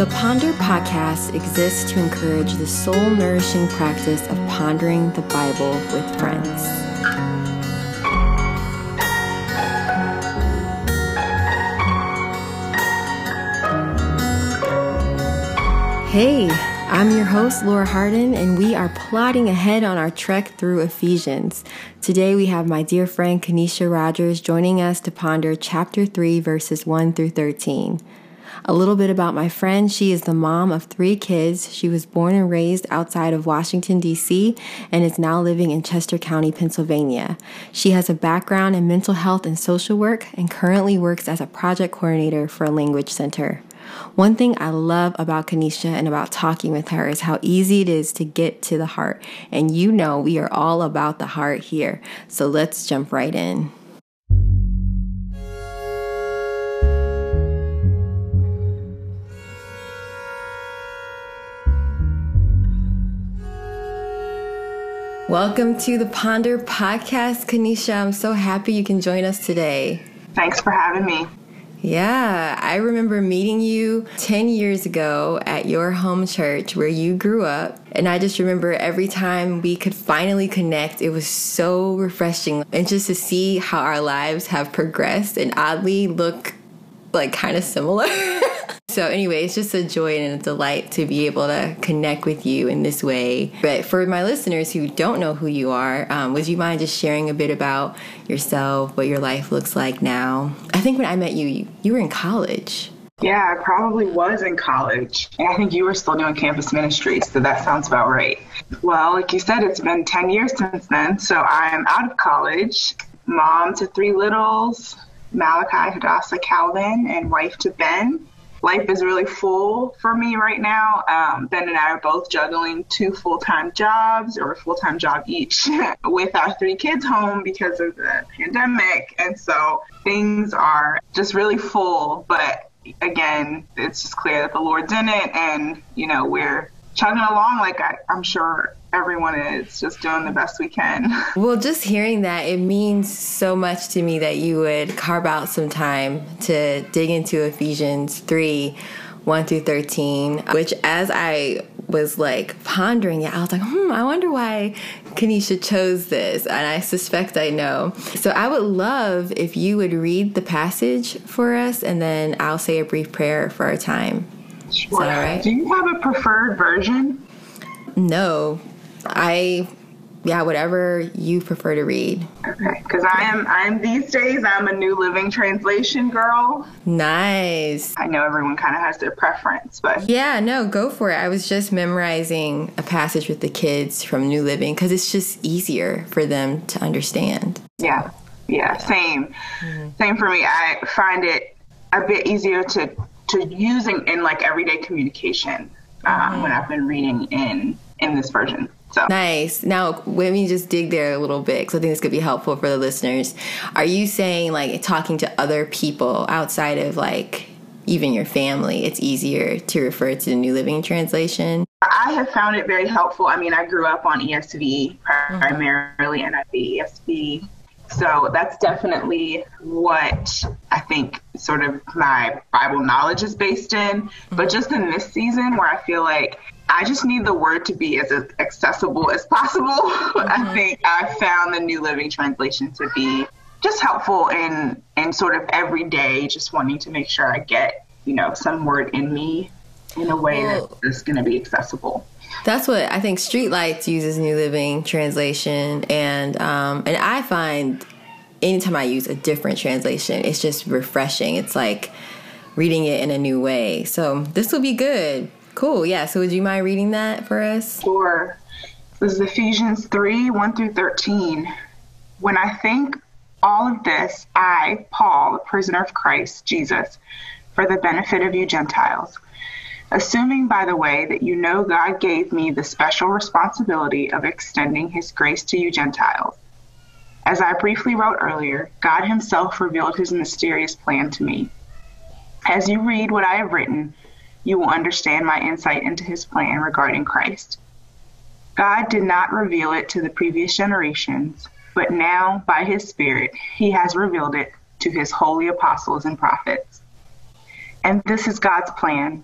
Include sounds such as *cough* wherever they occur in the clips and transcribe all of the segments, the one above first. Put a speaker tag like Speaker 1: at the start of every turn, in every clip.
Speaker 1: The Ponder podcast exists to encourage the soul nourishing practice of pondering the Bible with friends. Hey, I'm your host, Laura Hardin, and we are plodding ahead on our trek through Ephesians. Today we have my dear friend Kennesha Rodgers joining us to ponder chapter 3, verses 1 through 13. A little bit about my friend. She is the mom of three kids. She was born and raised outside of Washington, D.C., and is now living in Chester County, Pennsylvania. She has a background in mental health and social work and currently works as a project coordinator for a language center. One thing I love about Kennesha and about talking with her is how easy it is to get to the heart. And you know, we are all about the heart here. So let's jump right in. Welcome to the Ponder Podcast, Kennesha. I'm so happy you can join us today.
Speaker 2: Thanks for having me.
Speaker 1: Yeah, I remember meeting you 10 years ago at your home church where you grew up. And I just remember every time we could finally connect, it was so refreshing. And just to see how our lives have progressed and oddly look like kind of similar. *laughs* So, anyway, it's just a joy and a delight to be able to connect with you in this way. But for my listeners who don't know who you are, um, would you mind just sharing a bit about yourself, what your life looks like now? I think when I met you, you, you were in college.
Speaker 2: Yeah, I probably was in college. And I think you were still doing campus ministry, so that sounds about right. Well, like you said, it's been 10 years since then. So I'm out of college, mom to three littles, Malachi, Hadassah, Calvin, and wife to Ben life is really full for me right now. Um, ben and I are both juggling two full time jobs or a full time job each *laughs* with our three kids home because of the pandemic. And so things are just really full. But again, it's just clear that the Lord's in it and, you know, we're chugging along like I, I'm sure everyone is just doing the best we can. *laughs*
Speaker 1: Well, just hearing that, it means so much to me that you would carve out some time to dig into Ephesians 3 1 through 13, which as I was like pondering it, I was like, hmm, I wonder why Kennesha chose this. And I suspect I know. So I would love if you would read the passage for us and then I'll say a brief prayer for our time.
Speaker 2: Sure. Right? Do you have a preferred version?
Speaker 1: No, I yeah, whatever you prefer to read.
Speaker 2: Okay, because I am I'm these days I'm a New Living Translation girl.
Speaker 1: Nice.
Speaker 2: I know everyone kind of has their preference, but
Speaker 1: yeah, no, go for it. I was just memorizing a passage with the kids from New Living because it's just easier for them to understand.
Speaker 2: Yeah, yeah, same, mm-hmm. same for me. I find it a bit easier to to using in, like everyday communication um, mm-hmm. when I've been reading in in this version. So.
Speaker 1: Nice. Now, let me just dig there a little bit because I think this could be helpful for the listeners. Are you saying, like, talking to other people outside of, like, even your family, it's easier to refer to the New Living Translation?
Speaker 2: I have found it very helpful. I mean, I grew up on ESV primarily, mm-hmm. NIV, ESV. So that's definitely what I think sort of my Bible knowledge is based in. Mm-hmm. But just in this season where I feel like I just need the word to be as accessible as possible. *laughs* Mm-hmm. I think I found the New Living Translation to be just helpful in in sort of every day, just wanting to make sure I get you know some word in me in a way well, that's going to be accessible.
Speaker 1: That's what I think. Streetlights uses New Living Translation, and um, and I find anytime I use a different translation, it's just refreshing. It's like reading it in a new way. So this will be good. Cool. Yeah. So would you mind reading that for us?
Speaker 2: Sure. This is Ephesians 3 1 through 13. When I think all of this, I, Paul, a prisoner of Christ Jesus, for the benefit of you Gentiles, assuming, by the way, that you know God gave me the special responsibility of extending his grace to you Gentiles. As I briefly wrote earlier, God himself revealed his mysterious plan to me. As you read what I have written, you will understand my insight into his plan regarding Christ. God did not reveal it to the previous generations, but now, by his Spirit, he has revealed it to his holy apostles and prophets. And this is God's plan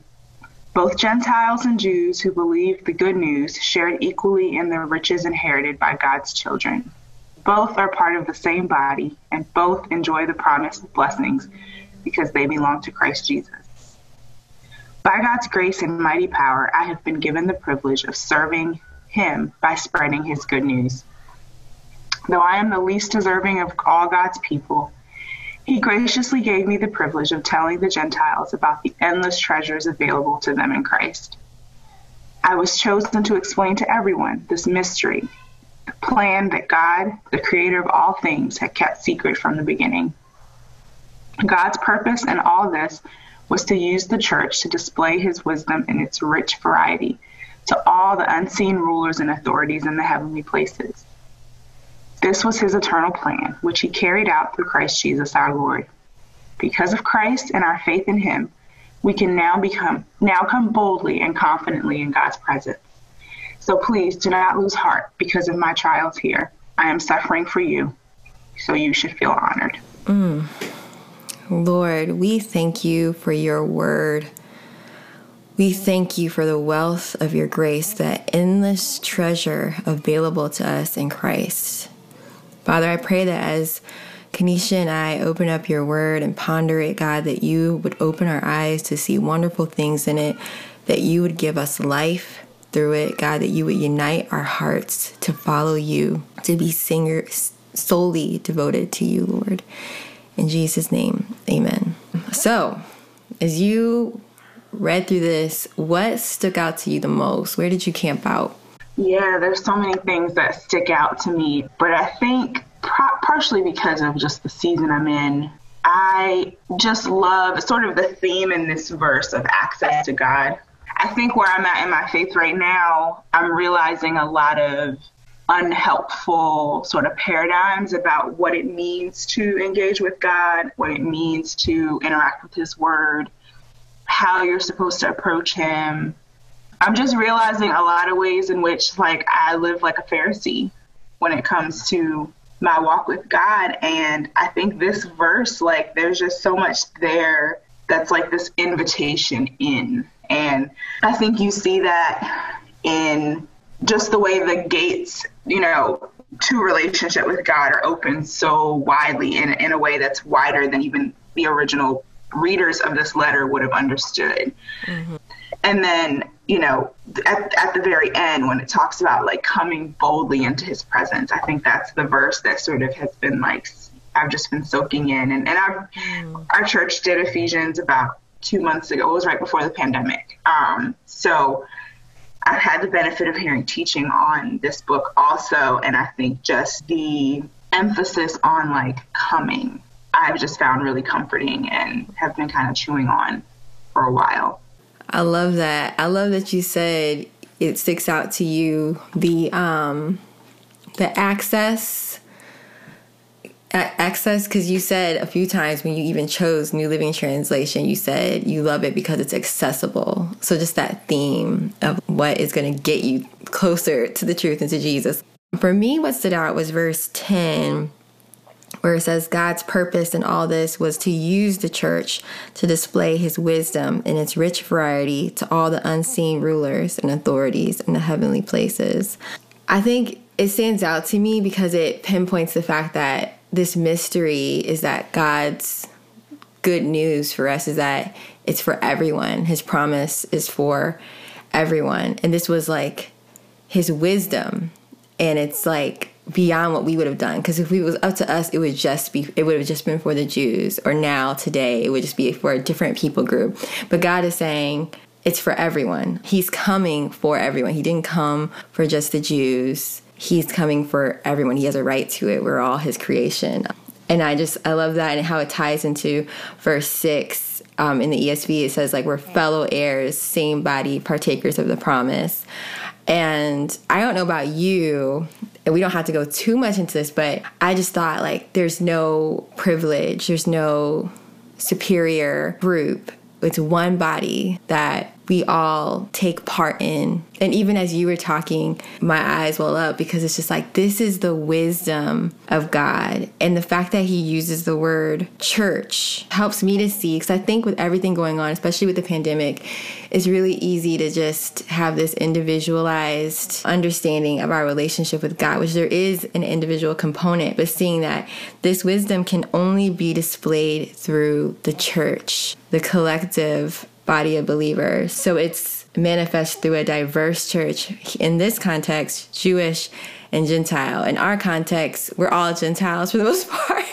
Speaker 2: Both Gentiles and Jews who believed the good news shared equally in the riches inherited by God's children. Both are part of the same body, and both enjoy the promised blessings because they belong to Christ Jesus. By God's grace and mighty power, I have been given the privilege of serving Him by spreading His good news. Though I am the least deserving of all God's people, he graciously gave me the privilege of telling the Gentiles about the endless treasures available to them in Christ. I was chosen to explain to everyone this mystery, the plan that God, the creator of all things, had kept secret from the beginning. God's purpose in all this was to use the church to display his wisdom in its rich variety to all the unseen rulers and authorities in the heavenly places. This was his eternal plan, which he carried out through Christ Jesus our Lord. Because of Christ and our faith in him, we can now become now come boldly and confidently in God's presence. So please do not lose heart because of my trials here. I am suffering for you, so you should feel honored.
Speaker 1: Mm. Lord, we thank you for your word. We thank you for the wealth of your grace, that endless treasure available to us in Christ. Father, I pray that as Kennesha and I open up your word and ponder it, God, that you would open our eyes to see wonderful things in it, that you would give us life through it, God, that you would unite our hearts to follow you, to be singers solely devoted to you, Lord. In Jesus' name, amen. So, as you read through this, what stuck out to you the most? Where did you camp out?
Speaker 2: Yeah, there's so many things that stick out to me, but I think pro- partially because of just the season I'm in, I just love sort of the theme in this verse of access to God. I think where I'm at in my faith right now, I'm realizing a lot of unhelpful sort of paradigms about what it means to engage with God, what it means to interact with His Word, how you're supposed to approach Him, I'm just realizing a lot of ways in which like I live like a Pharisee when it comes to my walk with God and I think this verse like there's just so much there that's like this invitation in and I think you see that in just the way the gates, you know, to relationship with God are open so widely in, in a way that's wider than even the original readers of this letter would have understood. Mm-hmm. And then you know, at, at the very end when it talks about like coming boldly into his presence, I think that's the verse that sort of has been like, I've just been soaking in. And, and our, mm. our church did Ephesians about two months ago. It was right before the pandemic. Um, so I've had the benefit of hearing teaching on this book also. And I think just the emphasis on like coming, I've just found really comforting and have been kind of chewing on for a while.
Speaker 1: I love that. I love that you said it sticks out to you. The um the access access because you said a few times when you even chose new living translation you said you love it because it's accessible. So just that theme of what is going to get you closer to the truth and to jesus. For me what stood out was verse 10 where it says God's purpose in all this was to use the church to display his wisdom in its rich variety to all the unseen rulers and authorities in the heavenly places. I think it stands out to me because it pinpoints the fact that this mystery is that God's good news for us is that it's for everyone. His promise is for everyone. And this was like his wisdom. And it's like beyond what we would have done. Because if it was up to us it would just be it would have just been for the jews. Or now today it would just be for a different people group. But god is saying it's for everyone. He's coming for everyone. He didn't come for just the jews. He's coming for everyone. He has a right to it. We're all his creation. And i just i love that and how it ties into verse 6 um, in the esv it says like we're fellow heirs same body partakers of the promise and I don't know about you, and we don't have to go too much into this, but I just thought like there's no privilege, there's no superior group. It's one body that we all take part in. And even as you were talking, my eyes well up because it's just like this is the wisdom of God. And the fact that he uses the word church helps me to see because I think with everything going on, especially with the pandemic, it's really easy to just have this individualized understanding of our relationship with God, which there is an individual component, but seeing that this wisdom can only be displayed through the church, the collective body of believers. So it's manifest through a diverse church. In this context, Jewish and Gentile. In our context, we're all Gentiles for the *laughs* most part.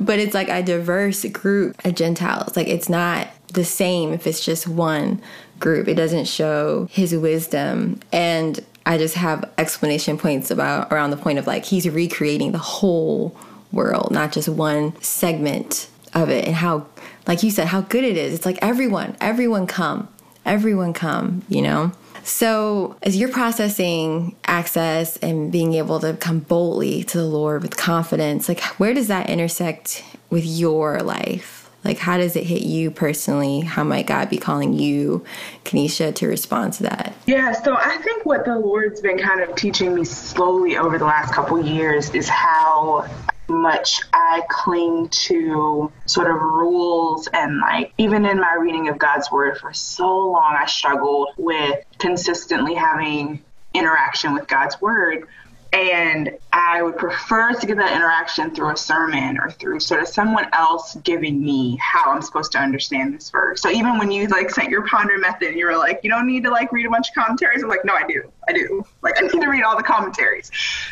Speaker 1: but it's like a diverse group of Gentiles. Like it's not the same if it's just one group. It doesn't show his wisdom. And I just have explanation points about around the point of like he's recreating the whole world, not just one segment of it and how like you said how good it is. It's like everyone, everyone come. Everyone come, you know? So, as you're processing access and being able to come boldly to the Lord with confidence, like where does that intersect with your life? Like, how does it hit you personally? How might God be calling you, Kennesha, to respond to that?
Speaker 2: Yeah, so I think what the Lord's been kind of teaching me slowly over the last couple years is how much I cling to sort of rules and like even in my reading of God's word for so long I struggled with consistently having interaction with God's word and I would prefer to get that interaction through a sermon or through sort of someone else giving me how I'm supposed to understand this verse. So even when you like sent your ponder method, you were like, you don't need to like read a bunch of commentaries. I'm like, no, I do. I do. Like I need to read all the commentaries.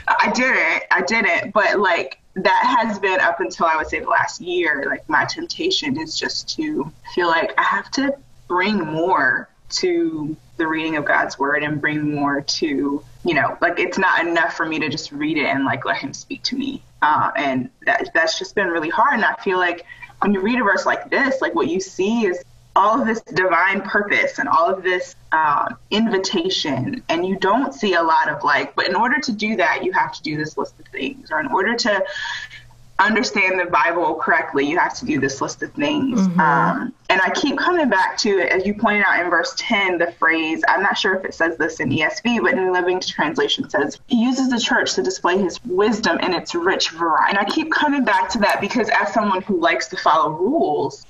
Speaker 2: I didn't. I didn't. But like that has been up until I would say the last year. Like my temptation is just to feel like I have to bring more to the reading of God's word and bring more to, you know, like it's not enough for me to just read it and like let Him speak to me. Uh, and that, that's just been really hard. And I feel like when you read a verse like this, like what you see is all of this divine purpose and all of this um, invitation, and you don't see a lot of like, but in order to do that, you have to do this list of things, or in order to understand the Bible correctly, you have to do this list of things. Mm-hmm. Um, and I keep coming back to it, as you pointed out in verse 10, the phrase, I'm not sure if it says this in ESV, but in Living Translation says, He uses the church to display his wisdom in its rich variety. And I keep coming back to that because as someone who likes to follow rules,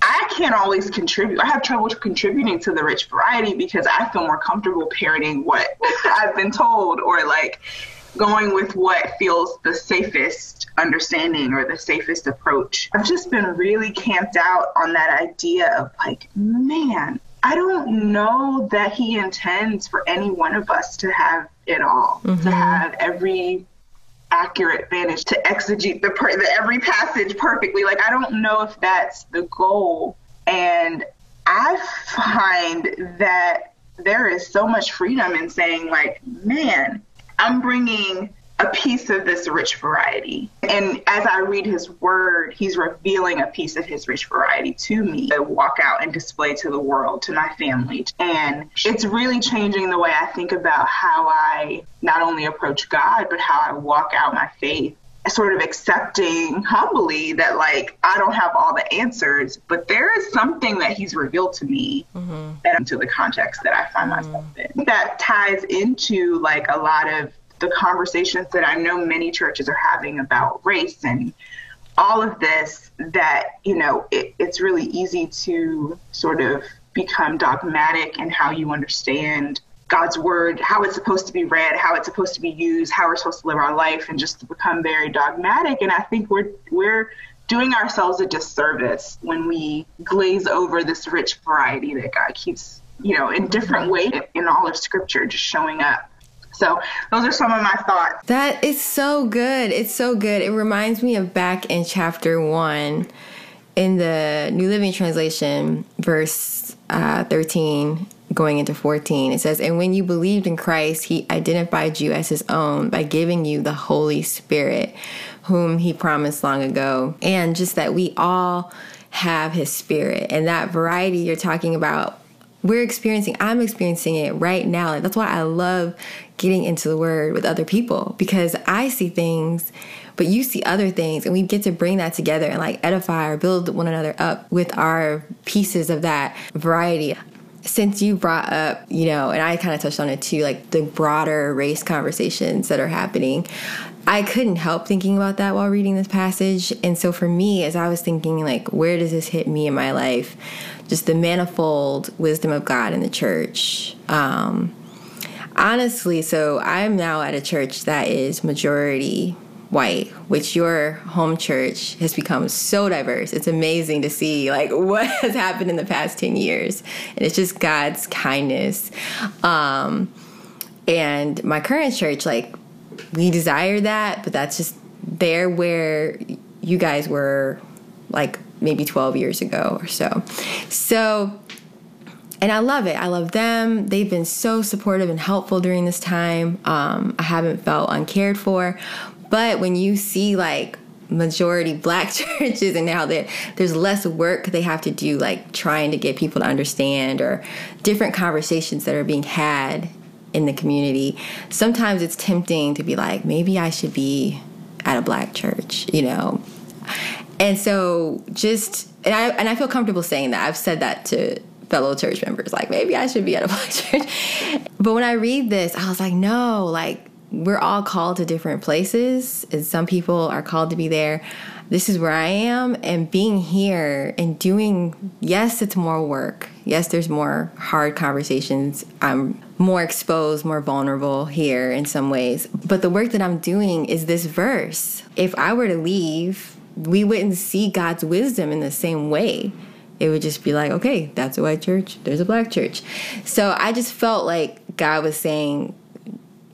Speaker 2: I can't always contribute. I have trouble contributing to the rich variety because I feel more comfortable parroting what *laughs* I've been told or like going with what feels the safest understanding or the safest approach. I've just been really camped out on that idea of like, man, I don't know that he intends for any one of us to have it all, mm-hmm. to have every accurate vantage, to exegete the, per- the every passage perfectly. Like, I don't know if that's the goal. And I find that there is so much freedom in saying, like, man, I'm bringing a piece of this rich variety. And as I read his word, he's revealing a piece of his rich variety to me to walk out and display to the world, to my family. And it's really changing the way I think about how I not only approach God, but how I walk out my faith. Sort of accepting humbly that, like, I don't have all the answers, but there is something that he's revealed to me mm-hmm. that into the context that I find mm-hmm. myself in. That ties into, like, a lot of the conversations that I know many churches are having about race and all of this that, you know, it, it's really easy to sort of become dogmatic in how you understand God's word, how it's supposed to be read, how it's supposed to be used, how we're supposed to live our life, and just to become very dogmatic. And I think we're we're doing ourselves a disservice when we glaze over this rich variety that God keeps, you know, in different ways in all of Scripture, just showing up. So those are some of my thoughts.
Speaker 1: That is so good. It's so good. It reminds me of back in chapter one in the New Living Translation, verse uh, 13 going into 14 it says and when you believed in christ he identified you as his own by giving you the holy spirit whom he promised long ago. And just that we all have his spirit. And that variety you're talking about we're experiencing i'm experiencing it right now. That's why i love getting into the word with other people because i see things but you see other things and we get to bring that together and like edify or build one another up with our pieces of that variety since you brought up, you know, and I kind of touched on it too, like the broader race conversations that are happening, I couldn't help thinking about that while reading this passage. And so for me, as I was thinking, like, where does this hit me in my life? Just the manifold wisdom of God in the church. Um, honestly, so I'm now at a church that is majority white, which your home church has become so diverse. It's amazing to see like *laughs* what has happened in the past 10 years. And it's just God's kindness. Um, and my current church, like, we desire that, but that's just there where you guys were like maybe 12 years ago or so. So, and I love it. I love them. They've been so supportive and helpful during this time. Um, I haven't felt uncared for. But when you see like majority black *laughs* churches and now that there's less work they have to do like trying to get people to understand or different conversations that are being had in the community sometimes it's tempting to be like maybe i should be at a black church you know? And so just and i and i feel comfortable saying that. I've said that to fellow church members like maybe i should be at a *laughs* black church. But when i read this i was like no like we're all called to different places, and some people are called to be there. This is where I am, and being here and doing, yes, it's more work. Yes, there's more hard conversations. I'm more exposed, more vulnerable here in some ways. But the work that I'm doing is this verse. If I were to leave, we wouldn't see God's wisdom in the same way. It would just be like, okay, that's a white church, there's a black church. So I just felt like God was saying,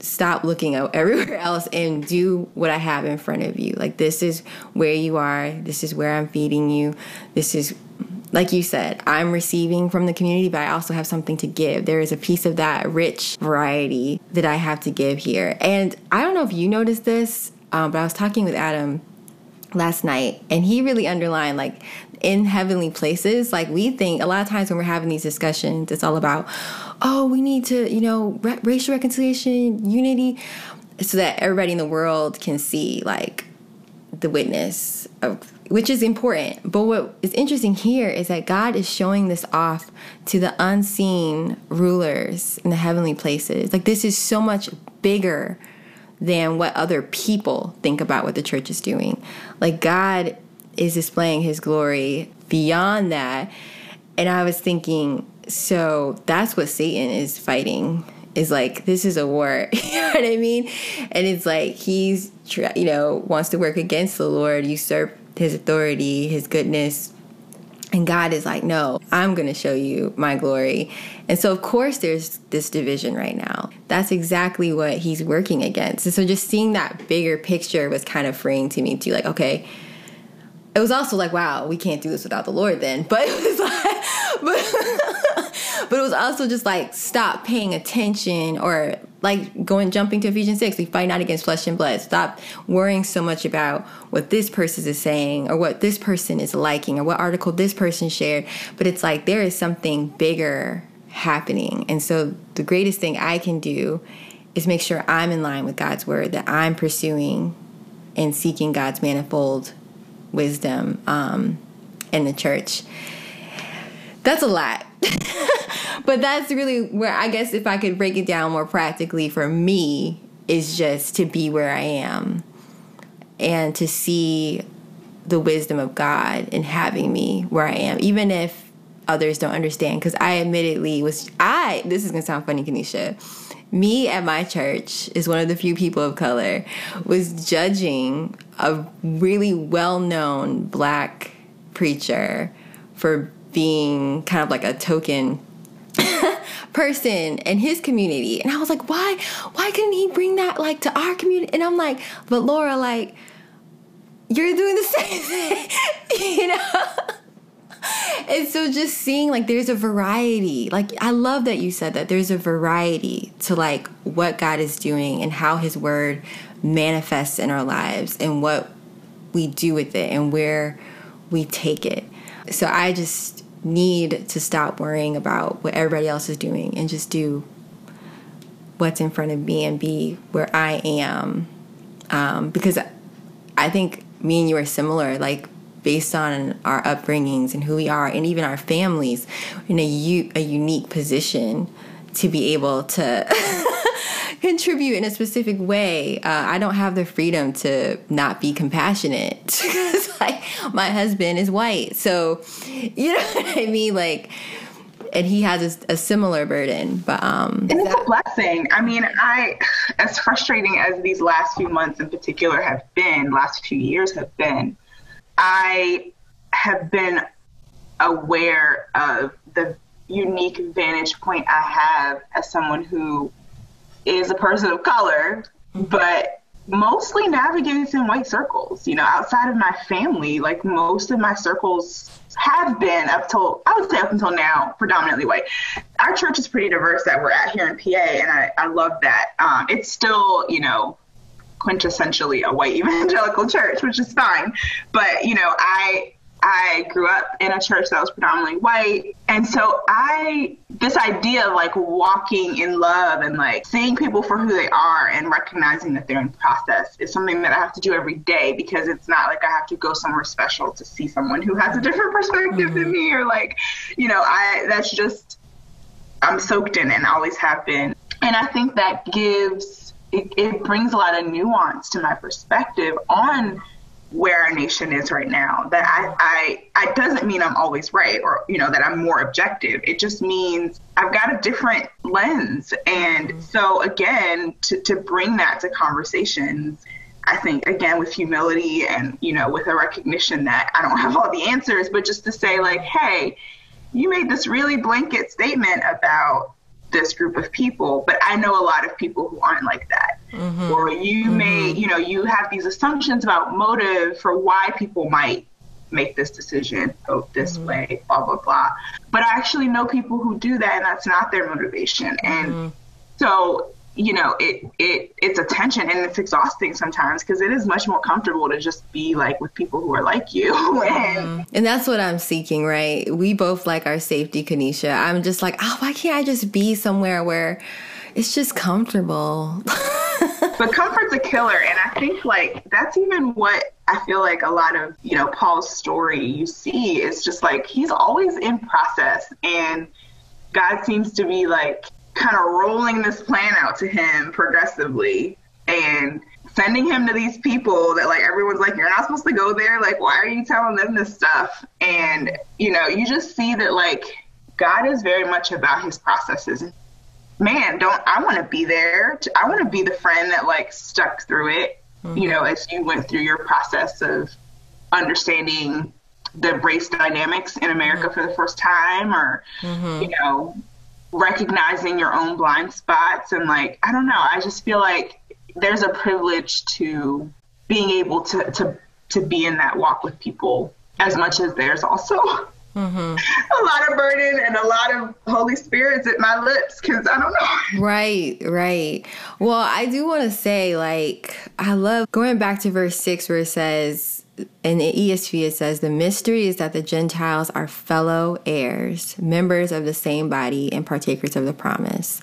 Speaker 1: stop looking out *laughs* everywhere else and do what I have in front of you. Like, this is where you are. This is where I'm feeding you. This is, like you said, I'm receiving from the community, but I also have something to give. There is a piece of that rich variety that I have to give here. And I don't know if you noticed this, um, but I was talking with Adam last night and he really underlined like in heavenly places like we think a lot of times when we're having these discussions it's all about oh we need to you know re- racial reconciliation unity so that everybody in the world can see like the witness of which is important but what is interesting here is that god is showing this off to the unseen rulers in the heavenly places like this is so much bigger than what other people think about what the church is doing. Like God is displaying his glory beyond that. And I was thinking, so that's what Satan is fighting. Is like this is a war, *laughs* you know what I mean? And it's like he's you know wants to work against the Lord, usurp his authority, his goodness, and God is like, no, I'm going to show you my glory. And so, of course, there's this division right now. That's exactly what he's working against. And so, just seeing that bigger picture was kind of freeing to me, too. Like, okay, it was also like, wow, we can't do this without the Lord then. But it was like, but, but it was also just like, stop paying attention or like going jumping to Ephesians 6, we fight not against flesh and blood. Stop worrying so much about what this person is saying or what this person is liking or what article this person shared. But it's like there is something bigger happening. And so the greatest thing I can do is make sure I'm in line with God's word, that I'm pursuing and seeking God's manifold wisdom um, in the church. That's a lot. *laughs* but that's really where I guess if I could break it down more practically for me is just to be where I am and to see the wisdom of God in having me where I am, even if others don't understand. Because I admittedly was, I, this is to sound funny, Kennesha. Me at my church is one of the few people of color was judging a really well known black preacher for being kind of like a token *coughs* person in his community and i was like why why couldn't he bring that like to our community and i'm like but laura like you're doing the same *laughs* thing *laughs* you know *laughs* and so just seeing like there's a variety like i love that you said that there's a variety to like what god is doing and how his word manifests in our lives and what we do with it and where we take it so i just need to stop worrying about what everybody else is doing and just do what's in front of me and be where I am. Um, because I think me and you are similar. Like based on our upbringings and who we are, and even our families, in a, u- a unique position to be able to *laughs* contribute in a specific way. Uh, I don't have the freedom to not be compassionate *laughs* because like my husband is white, so you know *laughs* what I mean, like. And he has a, a similar burden, but um,
Speaker 2: and it's a blessing. I mean, I, *sighs* as frustrating as these last few months in particular have been, last few years have been, I have been aware of the unique vantage point I have as someone who is a person of color, but mostly navigates in white circles. You know, outside of my family, like most of my circles have been up till I would say up until now predominantly white. Our church is pretty diverse that we're at here in PA, and I, I love that. Um, it's still, you know, quintessentially a white *laughs* evangelical church, which is fine. But you know, I I grew up in a church that was predominantly white. And so I, this idea of like walking in love and like seeing people for who they are and recognizing that they're in process is something that I have to do every day because it's not like I have to go somewhere special to see someone who has a different perspective mm-hmm. than me or like, you know, I, that's just, I'm soaked in it and always have been. And I think that gives, it, it brings a lot of nuance to my perspective on where our nation is right now. That I, I, I doesn't mean I'm always right or, you know, that I'm more objective. It just means I've got a different lens. And so again, to, to bring that to conversations, I think again with humility and, you know, with a recognition that I don't have all the answers, but just to say like, hey, you made this really blanket statement about this group of people, but I know a lot of people who aren't like that. Mm-hmm. Or you mm-hmm. may, you know, you have these assumptions about motive for why people might make this decision, vote this mm-hmm. way, blah, blah, blah. But I actually know people who do that and that's not their motivation. And mm-hmm. so you know it it it's a tension and it's exhausting sometimes because it is much more comfortable to just be like with people who are like you. *laughs*
Speaker 1: And, mm. and that's what i'm seeking right? We both like our safety Kennesha. I'm just like oh why can't i just be somewhere where it's just comfortable? *laughs*
Speaker 2: But comfort's a killer and i think like that's even what i feel like a lot of you know paul's story you see is just like he's always in process and god seems to be like kind of rolling this plan out to him progressively and sending him to these people that like everyone's like you're not supposed to go there like why are you telling them this stuff and you know you just see that like god is very much about his processes man don't i want to be there i want to be the friend that like stuck through it mm-hmm. you know as you went through your process of understanding the race dynamics in america mm-hmm. for the first time or mm-hmm. you know recognizing your own blind spots and like I don't know, I just feel like there's a privilege to being able to to to be in that walk with people as much as there's also mm-hmm. *laughs* a lot of burden and a lot of Holy Spirits at my lips because I don't know.
Speaker 1: Right, right. Well, I do want to say, like, I love going back to verse six where it says, in the ESV, it says, The mystery is that the Gentiles are fellow heirs, members of the same body, and partakers of the promise.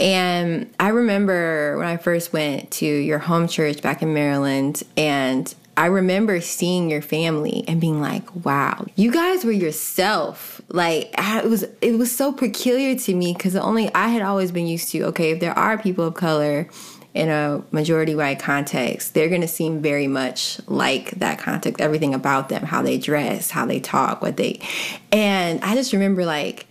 Speaker 1: And I remember when I first went to your home church back in Maryland, and I remember seeing your family and being like, "Wow, you guys were yourself." Like it was, it was so peculiar to me because only I had always been used to. Okay, if there are people of color in a majority white context, they're going to seem very much like that context, everything about them, how they dress, how they talk, what they. And I just remember like,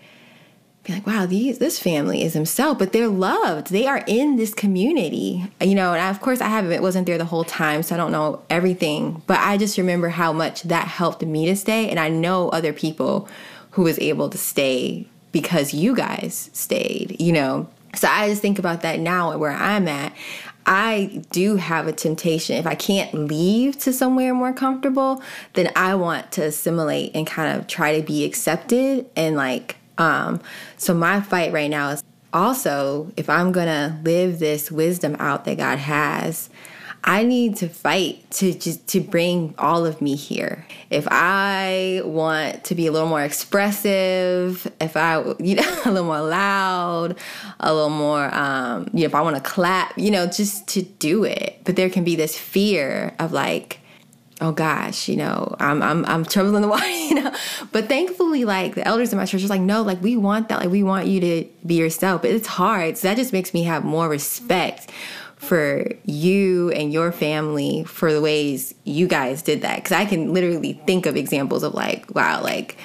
Speaker 1: being like, wow, these this family is himself, but they're loved. They are in this community, you know. And I, of course, I haven't wasn't there the whole time, so I don't know everything. But I just remember how much that helped me to stay, and I know other people who was able to stay because you guys stayed, you know. So I just think about that now where I'm at. I do have a temptation. If I can't leave to somewhere more comfortable, then I want to assimilate and kind of try to be accepted. And like, um, so my fight right now is also if I'm gonna live this wisdom out that God has, I need to fight to just to bring all of me here. If I want to be a little more expressive, if I *laughs* you know a little more loud, a little more um you know if I want to clap, you know, just to do it. But there can be this fear of like oh gosh, you know, I'm I'm I'm troubling the *laughs* water, you know. But thankfully, like the elders in my church are like, no, like we want that, like we want you to be yourself. But it's hard. So that just makes me have more respect for you and your family for the ways you guys did that. Cause I can literally think of examples of like, wow, like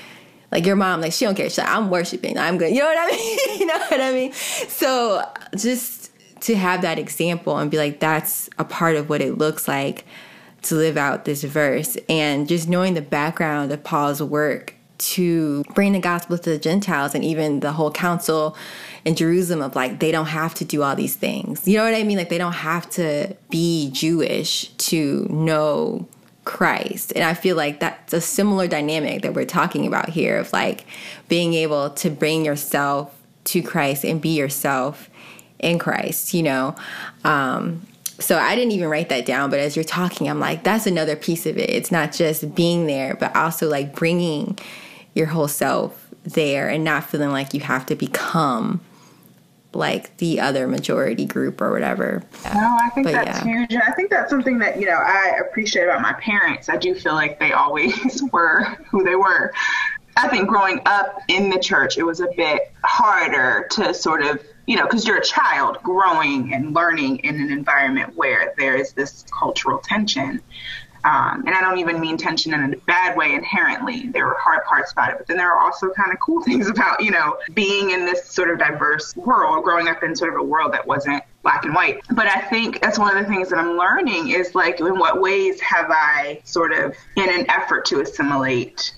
Speaker 1: like your mom, like she don't care. She's like, I'm worshiping. I'm good. You know what I *laughs* mean? you know what I mean? So just to have that example and be like, that's a part of what it looks like to live out this verse and just knowing the background of Paul's work to bring the gospel to the Gentiles and even the whole council in Jerusalem of like they don't have to do all these things. You know what I mean? Like they don't have to be Jewish to know Christ. And I feel like that's a similar dynamic that we're talking about here of like being able to bring yourself to Christ and be yourself in Christ, you know. Um so I didn't even write that down, but as you're talking, I'm like, that's another piece of it. It's not just being there, but also like bringing your whole self there and not feeling like you have to become like the other majority group or whatever.
Speaker 2: No, I think but that's yeah. huge. And I think that's something that, you know, I appreciate about my parents. I do feel like they always *laughs* were who they were. I think growing up in the church, it was a bit harder to sort of you know, because you're a child growing and learning in an environment where there is this cultural tension. Um, and I don't even mean tension in a bad way inherently. There were hard parts about it, but then there are also kind of cool *laughs* things about, you know, being in this sort of diverse world, growing up in sort of a world that wasn't black and white. But I think that's one of the things that I'm learning is like, in what ways have I sort of, in an effort to assimilate,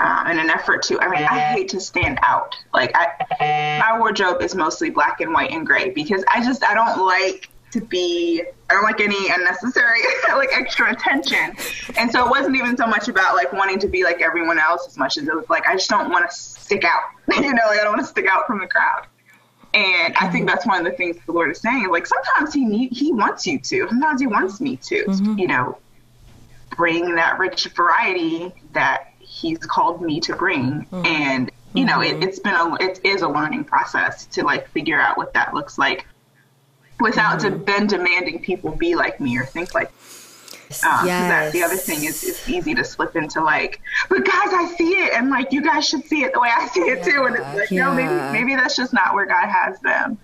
Speaker 2: um, in an effort to, I mean, I hate to stand out. Like, I, my wardrobe is mostly black and white and gray because I just, I don't like to be, I don't like any unnecessary, *laughs* like extra attention. And so it wasn't even so much about like wanting to be like everyone else as much as it was like, I just don't want to stick out. *laughs* you know, like I don't want to stick out from the crowd. And I think that's one of the things the Lord is saying. Like sometimes He need, He wants you to. Sometimes He wants me to. Mm-hmm. You know, bring that rich variety that he's called me to bring. Mm-hmm. And, you know, it, has mm-hmm. been a, it is a learning process to like figure out what that looks like without mm-hmm. then demanding people be like me or think like um, yes. That's the other thing is it's easy to slip into like, but guys, I see it, and like you guys should see it the way I see it yeah. too. And it's like, yeah. no, maybe maybe that's just not where God has them.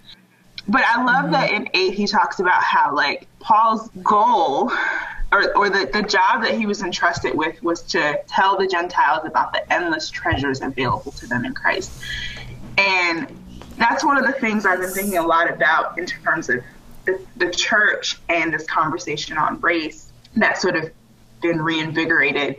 Speaker 2: But I love mm-hmm. that in eight he talks about how like Paul's goal or, or the, the job that he was entrusted with was to tell the Gentiles about the endless treasures available to them in Christ. And that's one of the things I've been thinking a lot about in terms of the, the church and this conversation on race that sort of been reinvigorated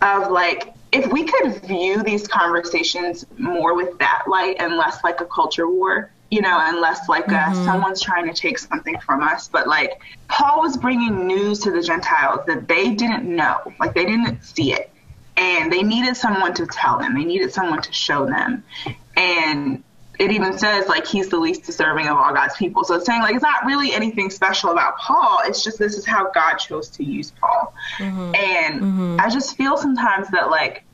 Speaker 2: of like if we could view these conversations more with that light and less like a culture war you know, unless like mm-hmm. someone's trying to take something from us. But like Paul was bringing news to the Gentiles that they didn't know, like they didn't see it, and they needed someone to tell them. They needed someone to show them, and it even says like he's the least deserving of all God's people. So it's saying like it's not really anything special about Paul. It's just this is how God chose to use Paul, mm-hmm. and mm-hmm. I just feel sometimes that like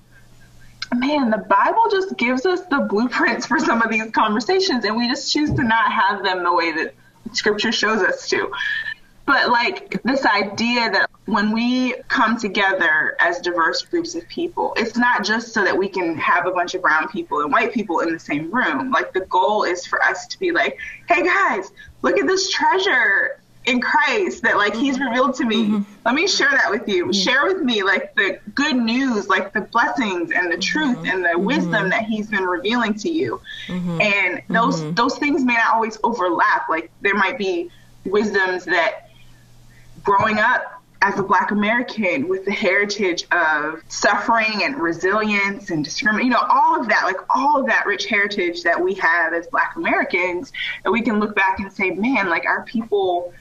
Speaker 2: man, the Bible just gives us the blueprints for some of these conversations, and we just choose to not have them the way that Scripture shows us to. But like this idea that when we come together as diverse groups of people, it's not just so that we can have a bunch of brown people and white people in the same room. Like the goal is for us to be like, hey guys, look at this treasure in Christ that like he's revealed to me. Mm-hmm. Let me share that with you. Share with me like the good news, like the blessings and the truth mm-hmm. and the mm-hmm. wisdom that he's been revealing to you. Mm-hmm. And those mm-hmm. those things may not always overlap. Like there might be wisdoms that growing up as a black American with the heritage of suffering and resilience and discrimination, you know, all of that, like all of that rich heritage that we have as black Americans, and we can look back and say, man, like our people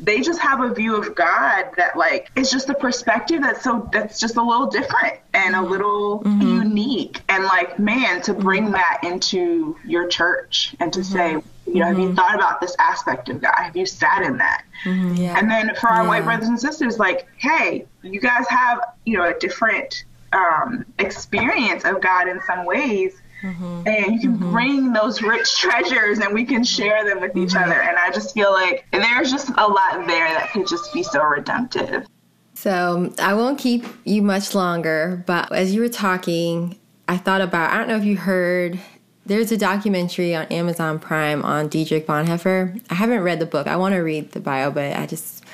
Speaker 2: they just have a view of God that like it's just a perspective that's so that's just a little different and a little mm-hmm. unique and like man to bring mm-hmm. that into your church and to mm-hmm. say you know have you mm-hmm. thought about this aspect of God have you sat in that mm-hmm. yeah. and then for our yeah. white brothers and sisters like hey you guys have you know a different um, experience of God in some ways Mm-hmm. And you can mm-hmm. bring those rich treasures and we can share them with each mm-hmm. other. And I just feel like there's just a lot there that could just be so redemptive.
Speaker 1: So I won't keep you much longer, but as you were talking, I thought about I don't know if you heard there's a documentary on Amazon Prime on Dietrich Bonhoeffer. I haven't read the book. I want to read the bio, but I just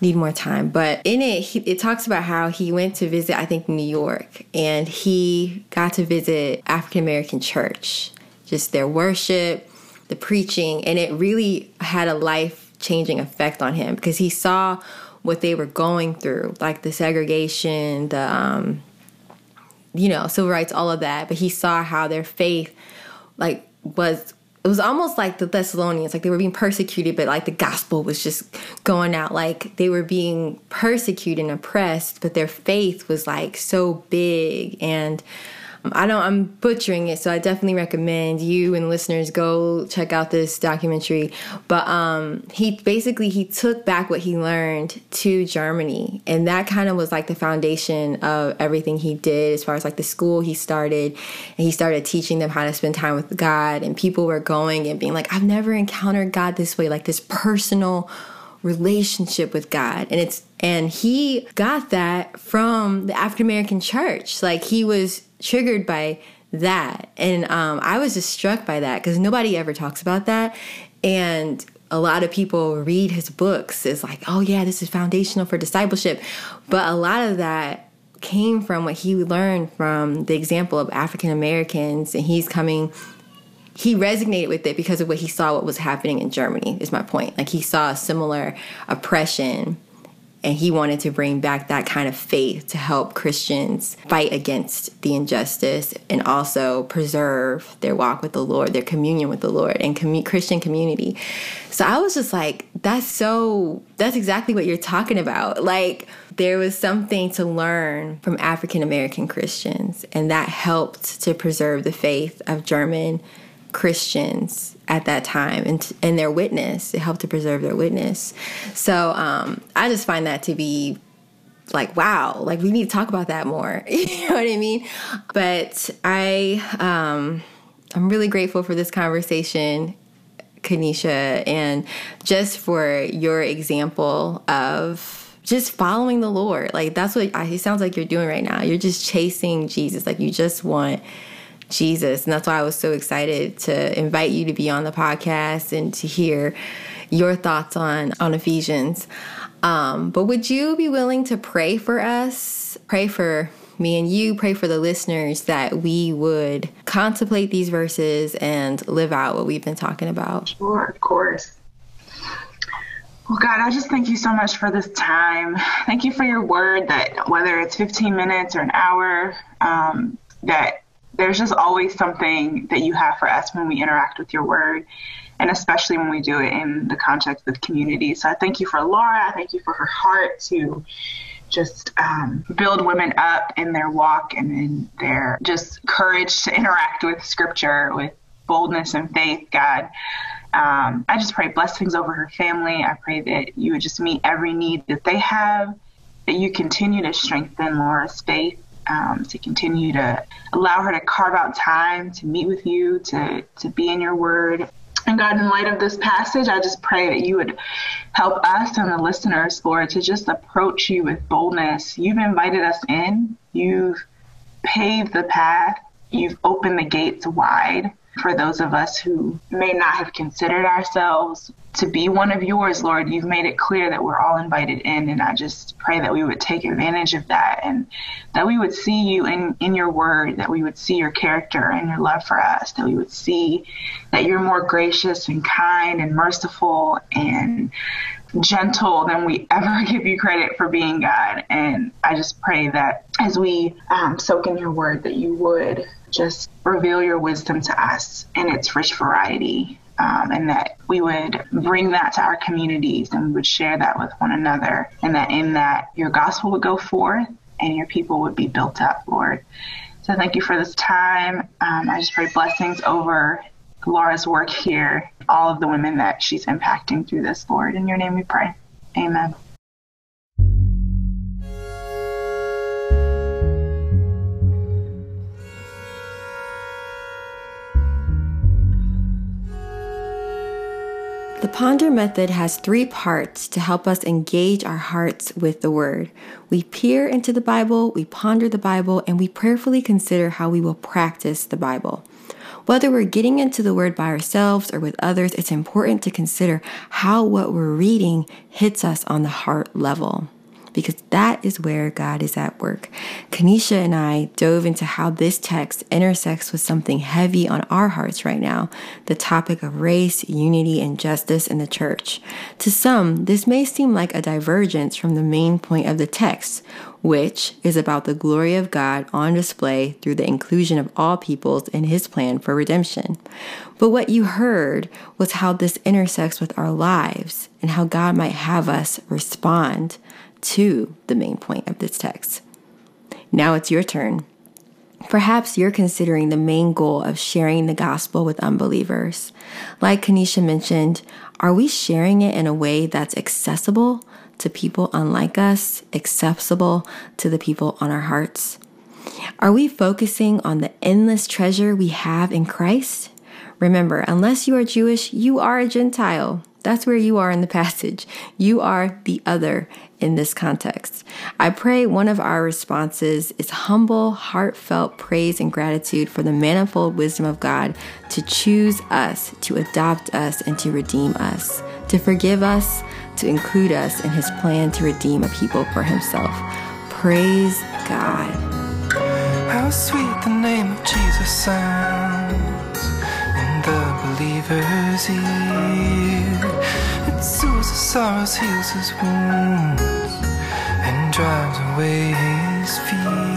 Speaker 1: need more time. But in it, he, it talks about how he went to visit, I think, New York, and he got to visit African American church, just their worship, the preaching, and it really had a life changing effect on him because he saw what they were going through, like the segregation, the um, you know, civil rights, all of that. But he saw how their faith, like, was it was almost like the Thessalonians, like they were being persecuted, but like the gospel was just going out. Like they were being persecuted and oppressed, but their faith was like so big and I don't I'm butchering it, so I definitely recommend you and listeners go check out this documentary. But um he basically he took back what he learned to Germany and that kind of was like the foundation of everything he did as far as like the school he started and he started teaching them how to spend time with God and people were going and being like I've never encountered God this way like this personal relationship with God. And it's and he got that from the African American church. Like he was triggered by that. And um, I was just struck by that because nobody ever talks about that. And a lot of people read his books as like, oh, yeah, this is foundational for discipleship. But a lot of that came from what he learned from the example of African Americans. And he's coming, he resonated with it because of what he saw what was happening in Germany, is my point. Like he saw a similar oppression and he wanted to bring back that kind of faith to help Christians fight against the injustice and also preserve their walk with the Lord, their communion with the Lord, and Christian community. So I was just like, that's so, that's exactly what you're talking about. Like, there was something to learn from African American Christians, and that helped to preserve the faith of German Christians at that time and, and their witness. It helped to preserve their witness. So um, I just find that to be like, wow, like we need to talk about that more. *laughs* you know what I mean? But I, um, I'm really grateful for this conversation, Kennesha, and just for your example of just following the Lord. Like that's what I, it sounds like you're doing right now. You're just chasing Jesus. Like you just want Jesus. And that's why I was so excited to invite you to be on the podcast and to hear your thoughts on, on Ephesians. Um, but would you be willing to pray for us? Pray for me and you, pray for the listeners that we would contemplate these verses and live out what we've been talking about.
Speaker 2: Sure, of course. Well, God, I just thank you so much for this time. Thank you for your word that whether it's 15 minutes or an hour, um, that there's just always something that you have for us when we interact with your word and especially when we do it in the context of community. So I thank you for Laura. I thank you for her heart to just um, build women up in their walk and in their just courage to interact with scripture with boldness and faith, God. Um, I just pray blessings over her family. I pray that you would just meet every need that they have, that you continue to strengthen Laura's faith um, to continue to allow her to carve out time to meet with you, to, to be in your word. And God, in light of this passage, I just pray that you would help us and the listeners, Lord, to just approach you with boldness. You've invited us in, you've paved the path, you've opened the gates wide for those of us who may not have considered ourselves to be one of yours, Lord. You've made it clear that we're all invited in, and I just pray that we would take advantage of that and that we would see you in, in your word, that we would see your character and your love for us, that we would see that you're more gracious and kind and merciful and gentle than we ever *laughs* give you credit for being God. And I just pray that as we um, soak in your word, that you would just reveal your wisdom to us in its rich variety. Um, and that we would bring that to our communities and we would share that with one another, and that in that your gospel would go forth and your people would be built up, Lord. So thank you for this time. Um, I just pray blessings over Laura's work here, all of the women that she's impacting through this, Lord. In your name we pray. Amen.
Speaker 1: Ponder method has three parts to help us engage our hearts with the Word. We peer into the Bible, we ponder the Bible, and we prayerfully consider how we will practice the Bible. Whether we're getting into the Word by ourselves or with others, it's important to consider how what we're reading hits us on the heart level because that is where God is at work. Kennesha and I dove into how this text intersects with something heavy on our hearts right now the topic of race, unity, and justice in the church. To some, this may seem like a divergence from the main point of the text, which is about the glory of God on display through the inclusion of all peoples in his plan for redemption. But what you heard was how this intersects with our lives and how God might have us respond to the main point of this text. Now it's your turn. Perhaps you're considering the main goal of sharing the gospel with unbelievers. Like Kennesha mentioned, are we sharing it in a way that's accessible to people unlike us, accessible to the people on our hearts? Are we focusing on the endless treasure we have in Christ? Remember, unless you are Jewish, you are a Gentile. That's where you are in the passage. You are the other in this context. I pray one of our responses is humble, heartfelt praise and gratitude for the manifold wisdom of God to choose us, to adopt us, and to redeem us, to forgive us, to include us in his plan to redeem a people for himself. Praise God.
Speaker 3: How sweet the name of Jesus sounds in the believer's ear. It soothes his sorrows, heals his wounds, and drives away his fear.